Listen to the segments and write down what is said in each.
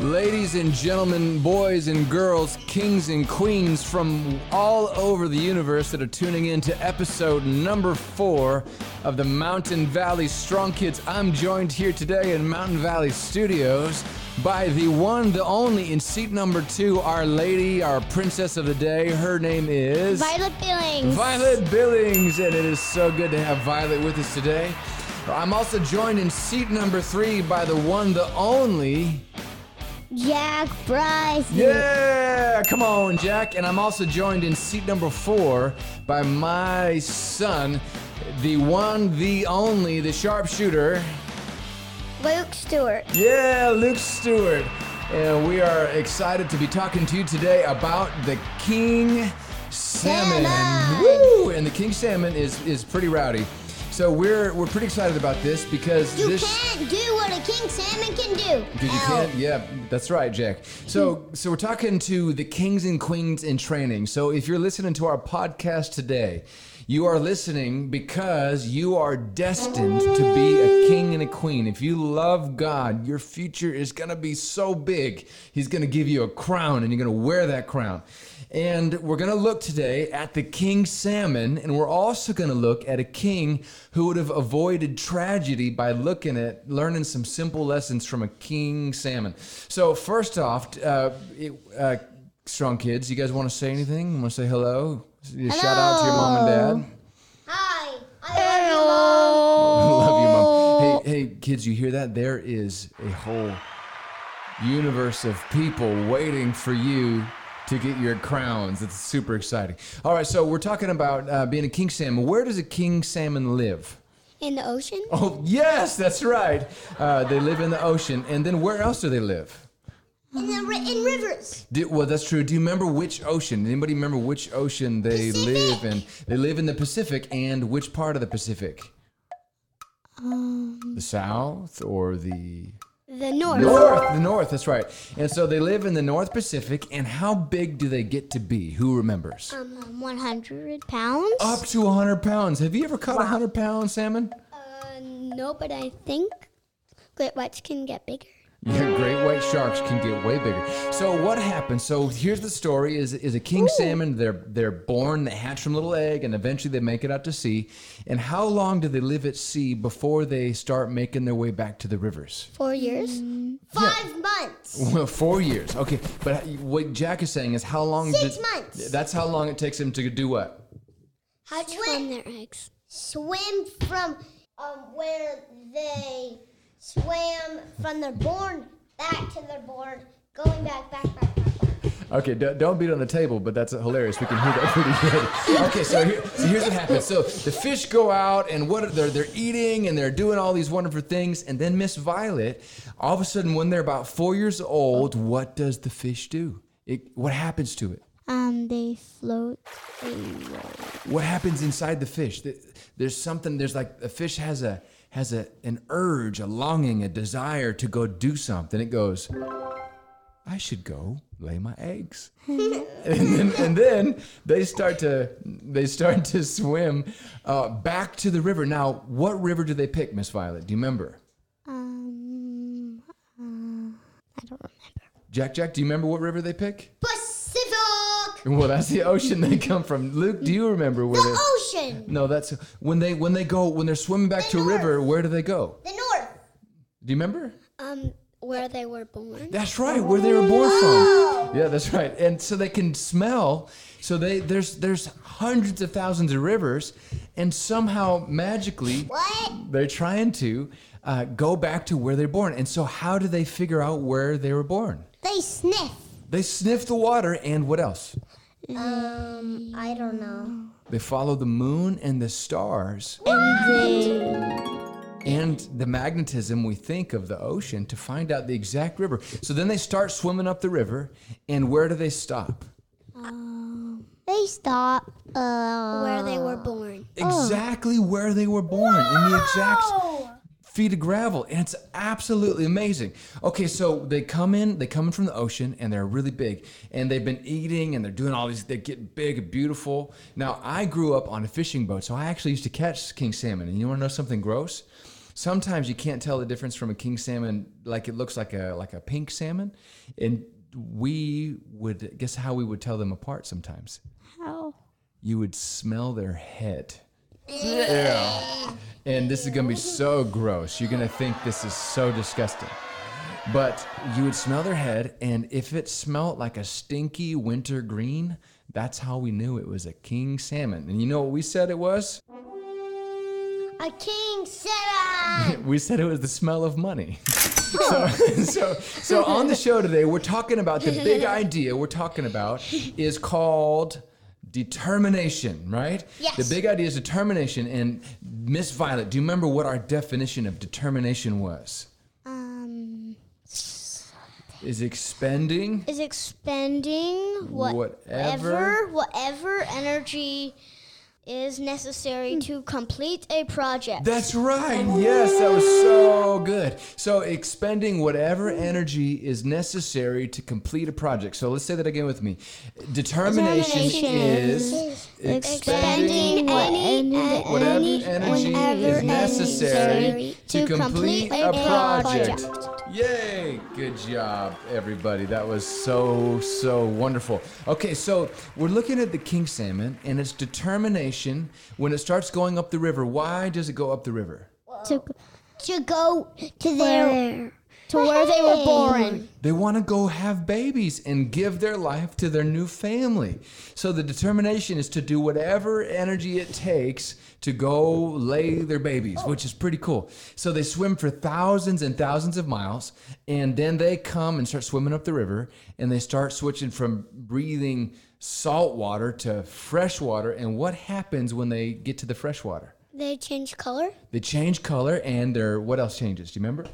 Ladies and gentlemen, boys and girls, kings and queens from all over the universe that are tuning in to episode number four of the Mountain Valley Strong Kids. I'm joined here today in Mountain Valley Studios by the one, the only, in seat number two, Our Lady, our princess of the day. Her name is Violet Billings. Violet Billings, and it is so good to have Violet with us today. I'm also joined in seat number three by the one, the only. Jack Bryce. Yeah, come on, Jack. And I'm also joined in seat number four by my son, the one, the only, the sharpshooter. Luke Stewart. Yeah, Luke Stewart. And we are excited to be talking to you today about the King Salmon. Salmon. Woo! And the King Salmon is is pretty rowdy. So we're we're pretty excited about this because You this can't do what a king salmon can do. Because you Ow. can't, yeah, that's right, Jack. So, hmm. so we're talking to the kings and queens in training. So, if you're listening to our podcast today, you are listening because you are destined to be a king and a queen. If you love God, your future is going to be so big. He's going to give you a crown, and you're going to wear that crown. And we're going to look today at the king salmon, and we're also going to look at a king who would have avoided tragedy by looking at learning some simple lessons from a king salmon. So, first off, uh, it- uh, strong kids, you guys want to say anything? Want to say hello? Shout out to your mom and dad. Hi. I love Love you, mom. Hey, hey, kids, you hear that? There is a whole universe of people waiting for you to get your crowns. It's super exciting. All right, so we're talking about uh, being a king salmon. Where does a king salmon live? In the ocean? Oh, yes, that's right. Uh, they live in the ocean. And then where else do they live? In the in rivers. Do, well, that's true. Do you remember which ocean? Anybody remember which ocean they Pacific. live in? They live in the Pacific, and which part of the Pacific? the South or the The north. North? The North. That's right. And so they live in the North Pacific. And how big do they get to be? Who remembers? Um, 100 pounds? Up to 100 pounds. Have you ever caught a 100 pound salmon? Uh, no, but I think great whites can get bigger. Yeah, great white sharks can get way bigger. So what happens? So here's the story: is is a king salmon? They're they're born, they hatch from a little egg, and eventually they make it out to sea. And how long do they live at sea before they start making their way back to the rivers? Four years? Five months. Well, four years. Okay, but what Jack is saying is how long? Six did- months. That's how long it takes them to do what? Hatch from their eggs. Swim from um, where they swam from their born back to their born, going back, back, back, back. back. Okay, d- don't beat on the table, but that's hilarious. We can hear that pretty good. Okay, so, here, so here's what happens. So the fish go out, and what they're they're eating, and they're doing all these wonderful things, and then Miss Violet, all of a sudden, when they're about four years old, what does the fish do? It, what happens to it? Um, they float away. What happens inside the fish? Th- There's something. There's like a fish has a has a an urge, a longing, a desire to go do something. It goes. I should go lay my eggs. and then and then they start to they start to swim uh, back to the river. Now, what river do they pick, Miss Violet? Do you remember? Um, uh, I don't remember. Jack Jack, do you remember what river they pick? Well, that's the ocean they come from. Luke, do you remember where? The ocean! No, that's when they when they go when they're swimming back to a river. Where do they go? The north! Do you remember? Um, where they were born. That's right, where they were born from. Yeah, that's right. And so they can smell. So they there's there's hundreds of thousands of rivers, and somehow magically What? they're trying to uh, go back to where they're born. And so how do they figure out where they were born? They sniff. They sniff the water, and what else? Um, I don't know. They follow the moon and the stars And they. and the magnetism we think of the ocean to find out the exact river. So then they start swimming up the river, and where do they stop? Um, they stop. Uh, where they were born. exactly where they were born in the exact feet of gravel and it's absolutely amazing okay so they come in they come in from the ocean and they're really big and they've been eating and they're doing all these they get big and beautiful now i grew up on a fishing boat so i actually used to catch king salmon and you want to know something gross sometimes you can't tell the difference from a king salmon, like it looks like a like a pink salmon, and we would guess how we would tell them apart sometimes. How? You would smell their head. Yeah. And this is gonna be so gross. You're gonna think this is so disgusting. But you would smell their head, and if it smelled like a stinky winter green, that's how we knew it was a king salmon. And you know what we said it was? A king salmon. we said it was the smell of money. so, so, so on the show today, we're talking about the big idea we're talking about is called determination, right? Yes. The big idea is determination. And Miss Violet, do you remember what our definition of determination was? Um, Is expending is expending Whatever- whatever whatever energy is necessary hmm. to complete a project. That's right. Yes, that was so good. So, expending whatever hmm. energy is necessary to complete a project. So, let's say that again with me. Determination, Determination is expending expending any, whatever energy is necessary to complete a project. Yay! Good job, everybody. That was so, so wonderful. Okay, so we're looking at the king salmon and its determination when it starts going up the river. Why does it go up the river? To, to go to their to where they were born. They want to go have babies and give their life to their new family. So the determination is to do whatever energy it takes to go lay their babies, which is pretty cool. So they swim for thousands and thousands of miles, and then they come and start swimming up the river, and they start switching from breathing salt water to fresh water. And what happens when they get to the fresh water? They change color. They change color, and their what else changes? Do you remember?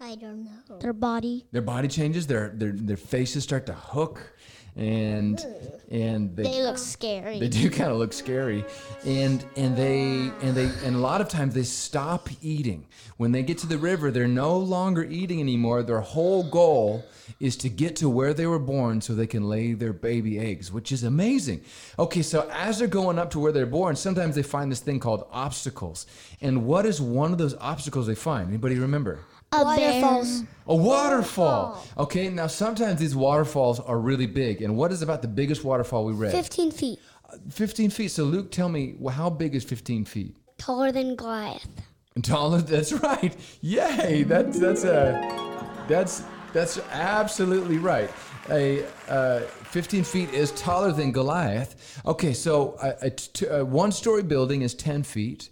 I don't know. Their body. their body changes their their their faces start to hook and and they, They look scary. they do kind of look scary. And and they and they and a lot of times they stop eating. When they get to the river they're no longer eating anymore. Their whole goal is to get to where they were born so they can lay their baby eggs which is amazing. Okay so as they're going up to where they're born sometimes they find this thing called obstacles. And what is one of those obstacles they find? Anybody remember a Waterfalls. a waterfall. Okay, now sometimes these waterfalls are really big. And what is about the biggest waterfall we read? 15 feet. Uh, 15 feet. So, Luke, tell me, well, how big is 15 feet? Taller than Goliath. Taller. That's right. Yay! That's that's a that's that's absolutely right. A uh, 15 feet is taller than Goliath. Okay, so a, a, t- a uh, one-story building is 10 feet.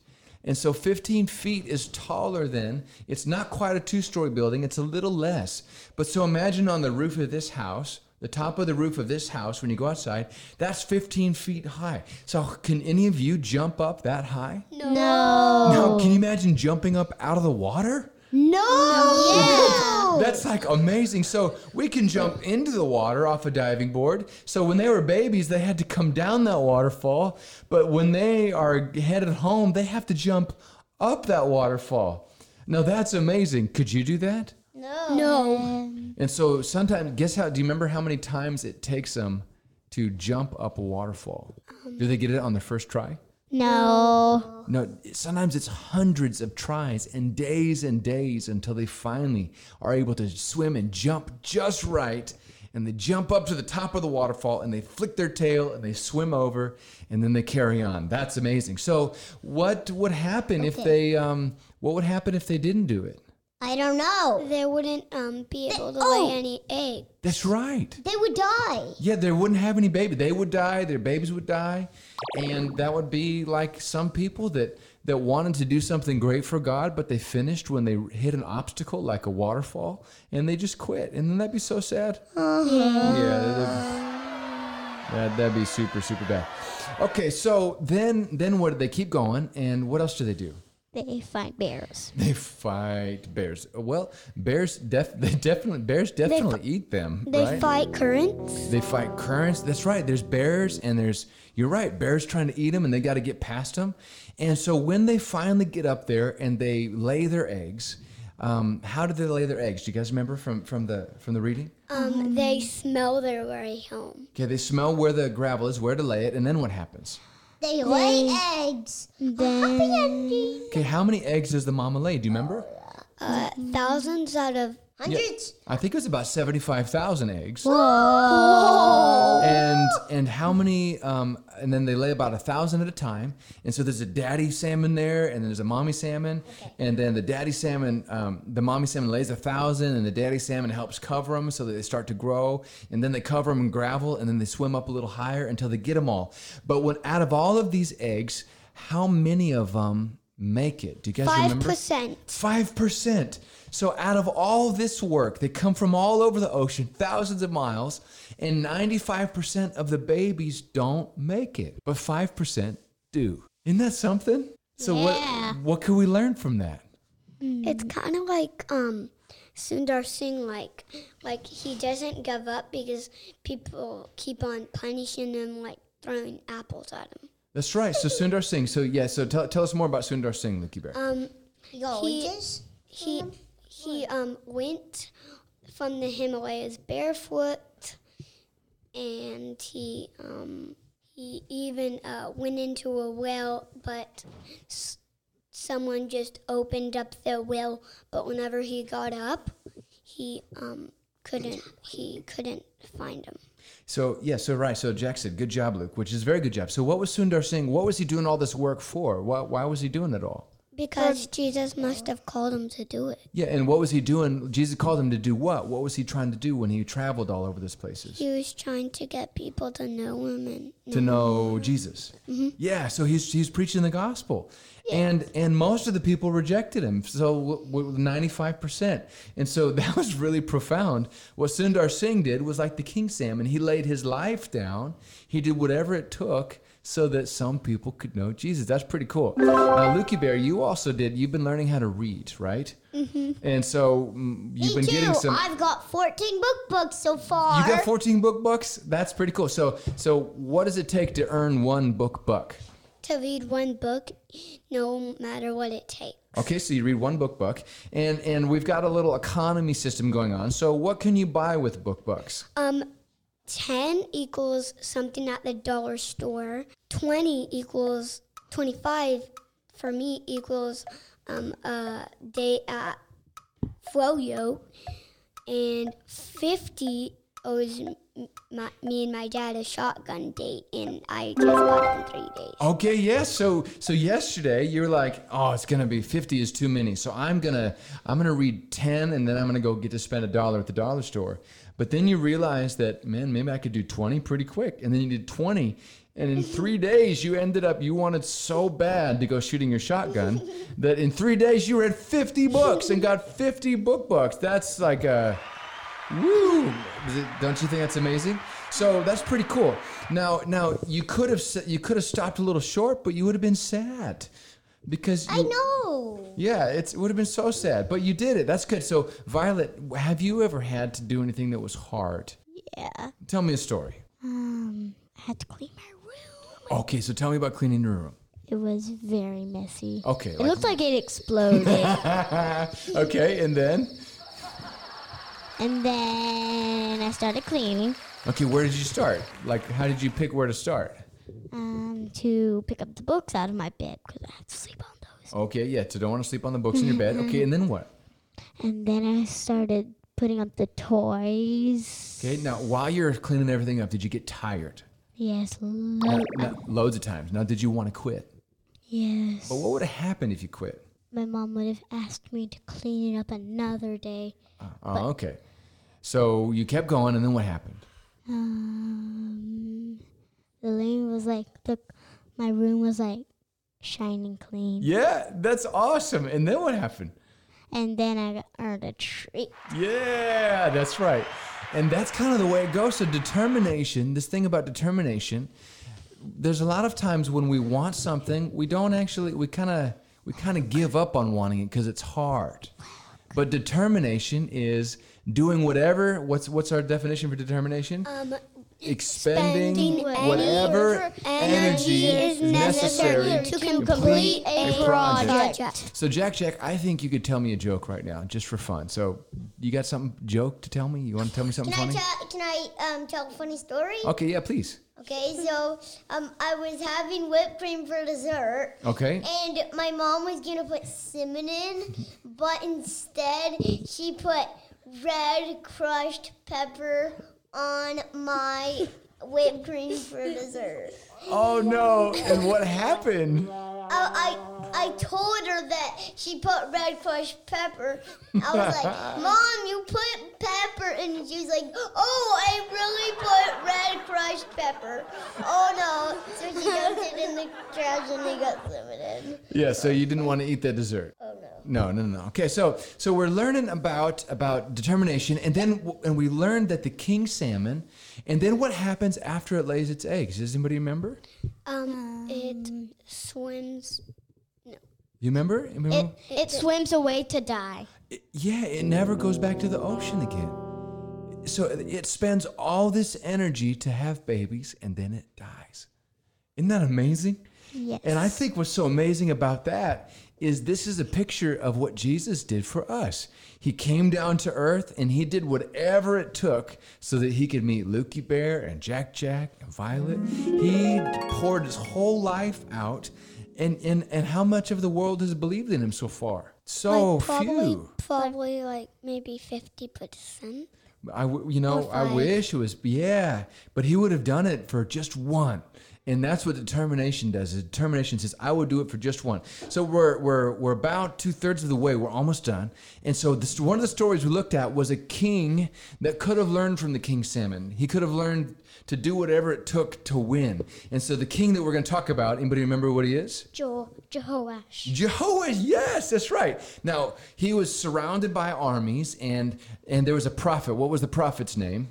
And so 15 feet is taller than, it's not quite a two story building, it's a little less. But so imagine on the roof of this house, the top of the roof of this house, when you go outside, that's 15 feet high. So can any of you jump up that high? No. No. Can you imagine jumping up out of the water? No. That's like amazing. So we can jump into the water off a diving board. So when they were babies, they had to come down that waterfall. But when they are headed home, they have to jump up that waterfall. Now that's amazing. Could you do that? No. No. And so sometimes, guess how? Do you remember how many times it takes them to jump up a waterfall? Do they get it on their first try? No. No, sometimes it's hundreds of tries and days and days until they finally are able to swim and jump just right. And they jump up to the top of the waterfall and they flick their tail and they swim over and then they carry on. That's amazing. So, what would happen if they? Um, what would happen if they didn't do it? I don't know. They wouldn't um, be able to oh. lay any egg. That's right. They would die. Yeah, they wouldn't have any baby. They would die. Their babies would die, and that would be like some people that that wanted to do something great for God, but they finished when they hit an obstacle like a waterfall, and they just quit. And then that'd be so sad. Yeah, that'd, that, that'd be super super bad. Okay, so then then what? They keep going, and what else do they do? They fight bears. They fight bears. Well, bears def- they definitely bears definitely eat them. They right? fight currents. They fight currents. That's right. There's bears, and there's, you're right, bears trying to eat them, and they got to get past them. And so when they finally get up there and they lay their eggs, um, how do they lay their eggs? Do you guys remember from, from, the, from the reading? Um, they smell their way home. Okay, they smell where the gravel is, where to lay it, and then what happens? They lay eggs. Then Okay, how many eggs does the mama lay? Do you remember? uh, thousands out of Hundreds. I think it was about seventy-five thousand eggs. whoa. and and how many um, and then they lay about a thousand at a time and so there's a daddy salmon there and then there's a mommy salmon okay. and then the daddy salmon um, the mommy salmon lays a thousand and the daddy salmon helps cover them so that they start to grow and then they cover them in gravel and then they swim up a little higher until they get them all but when out of all of these eggs how many of them make it do you guys Five remember percent. Five percent. So out of all this work, they come from all over the ocean, thousands of miles, and 95% of the babies don't make it, but 5% do. Isn't that something? So Yeah. what what can we learn from that? It's kind of like um, Sundar Singh, like like he doesn't give up because people keep on punishing him, like throwing apples at him. That's right. So Sundar Singh. So yeah. So tell, tell us more about Sundar Singh, Lucky Bear. Um, Yo, He- just he he um went from the Himalayas barefoot, and he um he even uh, went into a well, but s- someone just opened up the well. But whenever he got up, he um couldn't he couldn't find him. So yeah. So right. So Jack said, "Good job, Luke," which is very good job. So what was Sundar Singh? What was he doing all this work for? Why, why was he doing it all? Because Jesus must have called him to do it. Yeah. And what was he doing? Jesus called him to do what? What was he trying to do when he traveled all over these places? He was trying to get people to know him and to know Jesus. Mm-hmm. Yeah, so he's he's preaching the gospel, and and most of the people rejected him. So ninety five percent, and so that was really profound. What Sundar Singh did was like the king salmon. He laid his life down. He did whatever it took so that some people could know Jesus. That's pretty cool. Now, Lukey Bear, you also did. You've been learning how to read, right? Mm-hmm. And so mm, you've me been too. getting some. I've got 14 book books so far. You got 14 book bucks? That's pretty cool. So so what does it take to earn one book buck? to read one book no matter what it takes. Okay, so you read one book buck, and and we've got a little economy system going on. So what can you buy with book bucks? Um, 10 equals something at the dollar store. 20 equals 25 for me equals um, a day at Froyo. And 50 owes my, me and my dad a shotgun date, and I just got it in three days. Okay, yes. So so yesterday you were like, oh, it's gonna be 50 is too many. So I'm gonna I'm gonna read 10, and then I'm gonna go get to spend a dollar at the dollar store. But then you realize that man, maybe I could do 20 pretty quick, and then you did 20. And in three days, you ended up, you wanted so bad to go shooting your shotgun that in three days, you read 50 books and got 50 book bucks. That's like a, Woo! Don't you think that's amazing? So that's pretty cool. Now, now you could have you could have stopped a little short, but you would have been sad because I know. Yeah, it's, it would have been so sad, but you did it. That's good. So, Violet, have you ever had to do anything that was hard? Yeah. Tell me a story. Um, I had to clean my room. Okay, so tell me about cleaning your room. It was very messy. Okay, It like- looked like it exploded. okay, and then and then I started cleaning okay, where did you start? Like, how did you pick where to start? um, to pick up the books out of my bed because I had to sleep on those. Okay, yeah, so don't want to sleep on the books in your bed. Okay, and then what? And then I started putting up the toys. Okay, now while you're cleaning everything up, did you get tired? Yes, Now- lo- now- loads of times. Now, did you want to quit? yes. But what would have happened if you quit? My mom would have asked me to clean it up another day. Oh, okay. So you kept going, and then what happened? Um, the room was like, look, my room was like shining clean. Yeah, that's awesome. And then what happened? And then I got- earned a treat. Yeah, that's right. And that's kind of the way it goes. So determination, this thing about determination, there's a lot of times when we want something, we don't actually we kind of we kind of give up on wanting it because it's hard. But determination is doing whatever. What's what's our definition for determination? Um, Expending whatever energy is necessary to complete a project. So Jack, Jack, I think you could tell me a joke right now, just for fun. So you got some joke to tell me? You want to tell me something Can I funny? tell? Can I um, tell a funny story? Okay, yeah, please. Okay, so um, I was having whipped cream for dessert. Okay. And my mom was gonna put cinnamon in, but instead she put red crushed pepper on my whipped cream for dessert. Oh no! And what happened? I, I I told her that she put red crushed pepper. I was like, Mom, you put pepper, and she's like, Oh, I really put red crushed pepper. Oh no! So she dumped it in the trash, and they got cinnamon. Yeah. So you didn't want to eat that dessert. Oh, No. No, no, no. no. Okay, so so we're learning about about determination, and then and we learned that the king salmon, and then what happens after it lays its eggs? Does anybody remember? Um, it swims. No. You remember? Remember? It, it swims away to die. It- yeah, it never goes back to the ocean again. So it spends all this energy to have babies, and then it dies. Isn't that amazing? Yes. And I think what's so amazing about that is this is a picture of what Jesus did for us. He came down to earth and he did whatever it took so that he could meet Lukey Bear and Jack Jack and Violet. He poured his whole life out. And, and, and how much of the world has believed in him so far? So like probably, few. probably like maybe fifty percent. I, w- you know, I wish it was, yeah, but he would have done it for just one. And that's what determination does. is Determination says, I will do it for just one. So we're, we're, we're about two thirds of the way. We're almost done. And so this, one of the stories we looked at was a king that could have learned from the king salmon. He could have learned to do whatever it took to win. And so the king that we're going to talk about, anybody remember what he is? Jo- Jehoash. Jehovah, yes, that's right. Now he was surrounded by armies, and and there was a prophet. What was the prophet's name?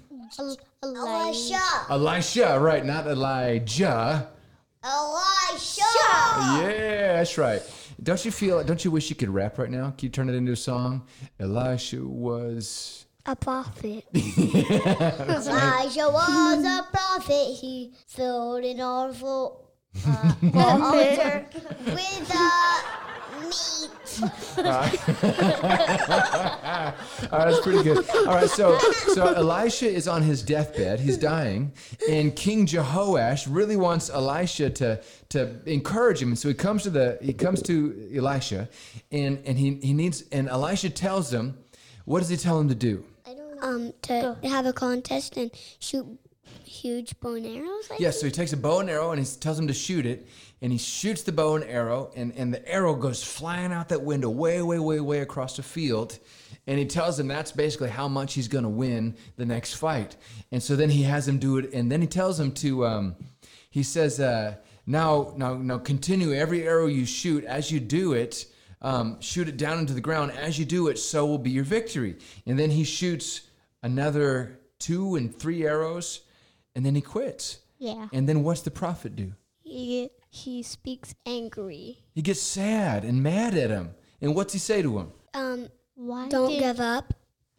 El- Elisha. Elisha, right? Not Elijah. Elisha. Yeah, that's right. Don't you feel? Don't you wish you could rap right now? Can you turn it into a song? Elisha was. A prophet. Elijah was a prophet. He filled an awful uh, altar with uh, All right, that's pretty good. All right, so so Elisha is on his deathbed. He's dying, and King Jehoash really wants Elisha to to encourage him. And so he comes to the he comes to Elisha, and and he he needs and Elisha tells him, what does he tell him to do? Um, to have a contest and shoot huge bow and arrows. Yes, so he takes a bow and arrow and he tells him to shoot it, and he shoots the bow and arrow, and, and the arrow goes flying out that window way, way, way, way across the field. And he tells him that's basically how much he's going to win the next fight. And so then he has him do it, and then he tells him to, um, he says, uh, now, now, now continue every arrow you shoot as you do it. Um, shoot it down into the ground. As you do it, so will be your victory. And then he shoots another two and three arrows, and then he quits. Yeah. And then what's the prophet do? He, he speaks angry. He gets sad and mad at him. And what's he say to him? Um, Why don't did, give up.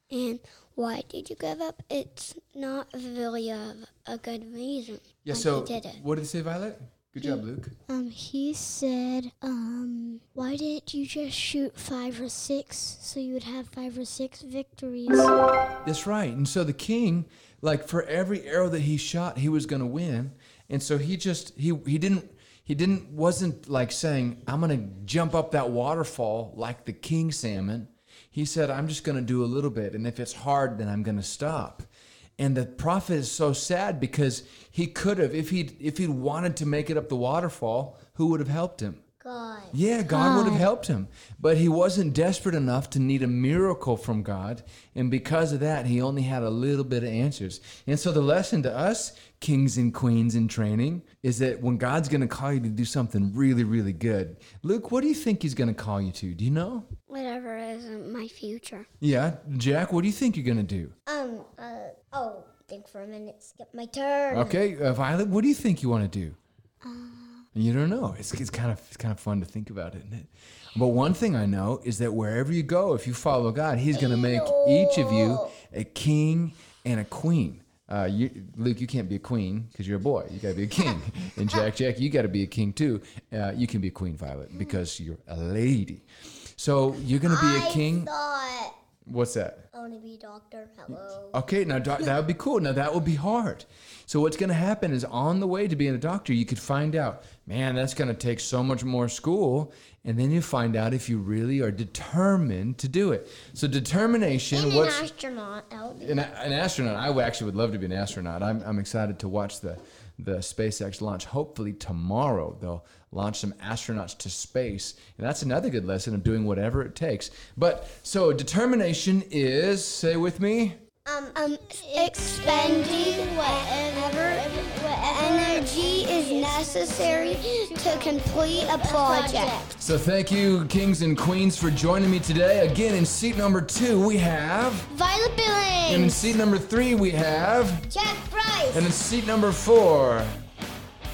And why did you give up? It's not really a, a good reason. Yeah, why so he did it. what did he say, Violet? Good job, Luke. Um, he said, um, why didn't you just shoot five or six so you would have five or six victories? That's right. And so the king, like for every arrow that he shot, he was going to win. And so he just he he didn't he didn't wasn't like saying I'm going to jump up that waterfall like the king salmon. He said I'm just going to do a little bit and if it's hard then I'm going to stop. And the prophet is so sad because he could have if he if he'd wanted to make it up the waterfall, who would have helped him? God. Yeah, God, would have helped him. But he wasn't desperate enough to need a miracle from God. And because of that, he only had a little bit of answers. And so the lesson to us, kings and queens in training, is that when God's going to call you to do something really, really good, Luke, what do you think he's going to call you to? Do you know? Whatever is my future. Yeah. Jack, what do you think you're going to do? Um. Uh. Oh. Think for a minute. Skip my turn. Okay, uh, Violet, what do you think you want to do? You don't know. It's, it's kind of it's kind of fun to think about, isn't it? But one thing I know is that wherever you go, if you follow God, He's going to make each of you a king and a queen. Uh, you, Luke, you can't be a queen because you're a boy. You got to be a king. and Jack, Jack, you got to be a king too. Uh, you can be a queen, Violet, because you're a lady. So you're going to be a king. thought What's that? I want to be a doctor. Hello. Okay, now doc- that would be cool. Now that would be hard. So what's going to happen is on the way to being a doctor, you could find out, man, that's going to take so much more school, and then you find out if you really are determined to do it. So determination. And an what's astronaut. That would an, an astronaut? I would actually would love to be an astronaut. I'm, I'm excited to watch the the SpaceX launch. Hopefully tomorrow they'll launch some astronauts to space, and that's another good lesson of doing whatever it takes. But so determination is say with me. um Um, expending whatever energy is necessary to complete a project. So thank you, kings and queens, for joining me today. Again, in seat number two we have, Violet Billing! and in seat number three we have, Jack Price. and in seat number four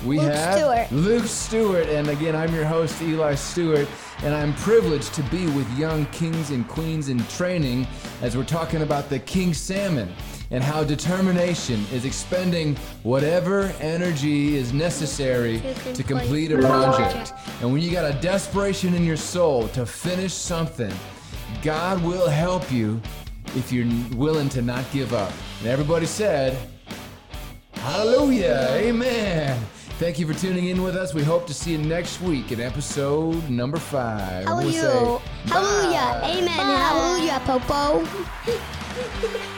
we Luke have Stewart. Luke Stewart. And again, I'm your host Eli Stewart, and I'm privileged to be with young kings and queens in training as we're talking about the king salmon and how determination is expending whatever energy is necessary to complete a project. And when you got a desperation in your soul to finish something, God will help you if you're willing to not give up. And everybody said, Hallelujah. Amen. Thank you for tuning in with us. We hope to see you next week in episode number five. We'll say Hallelujah. Hallelujah. bye. Amen. Hallelujah, Popo.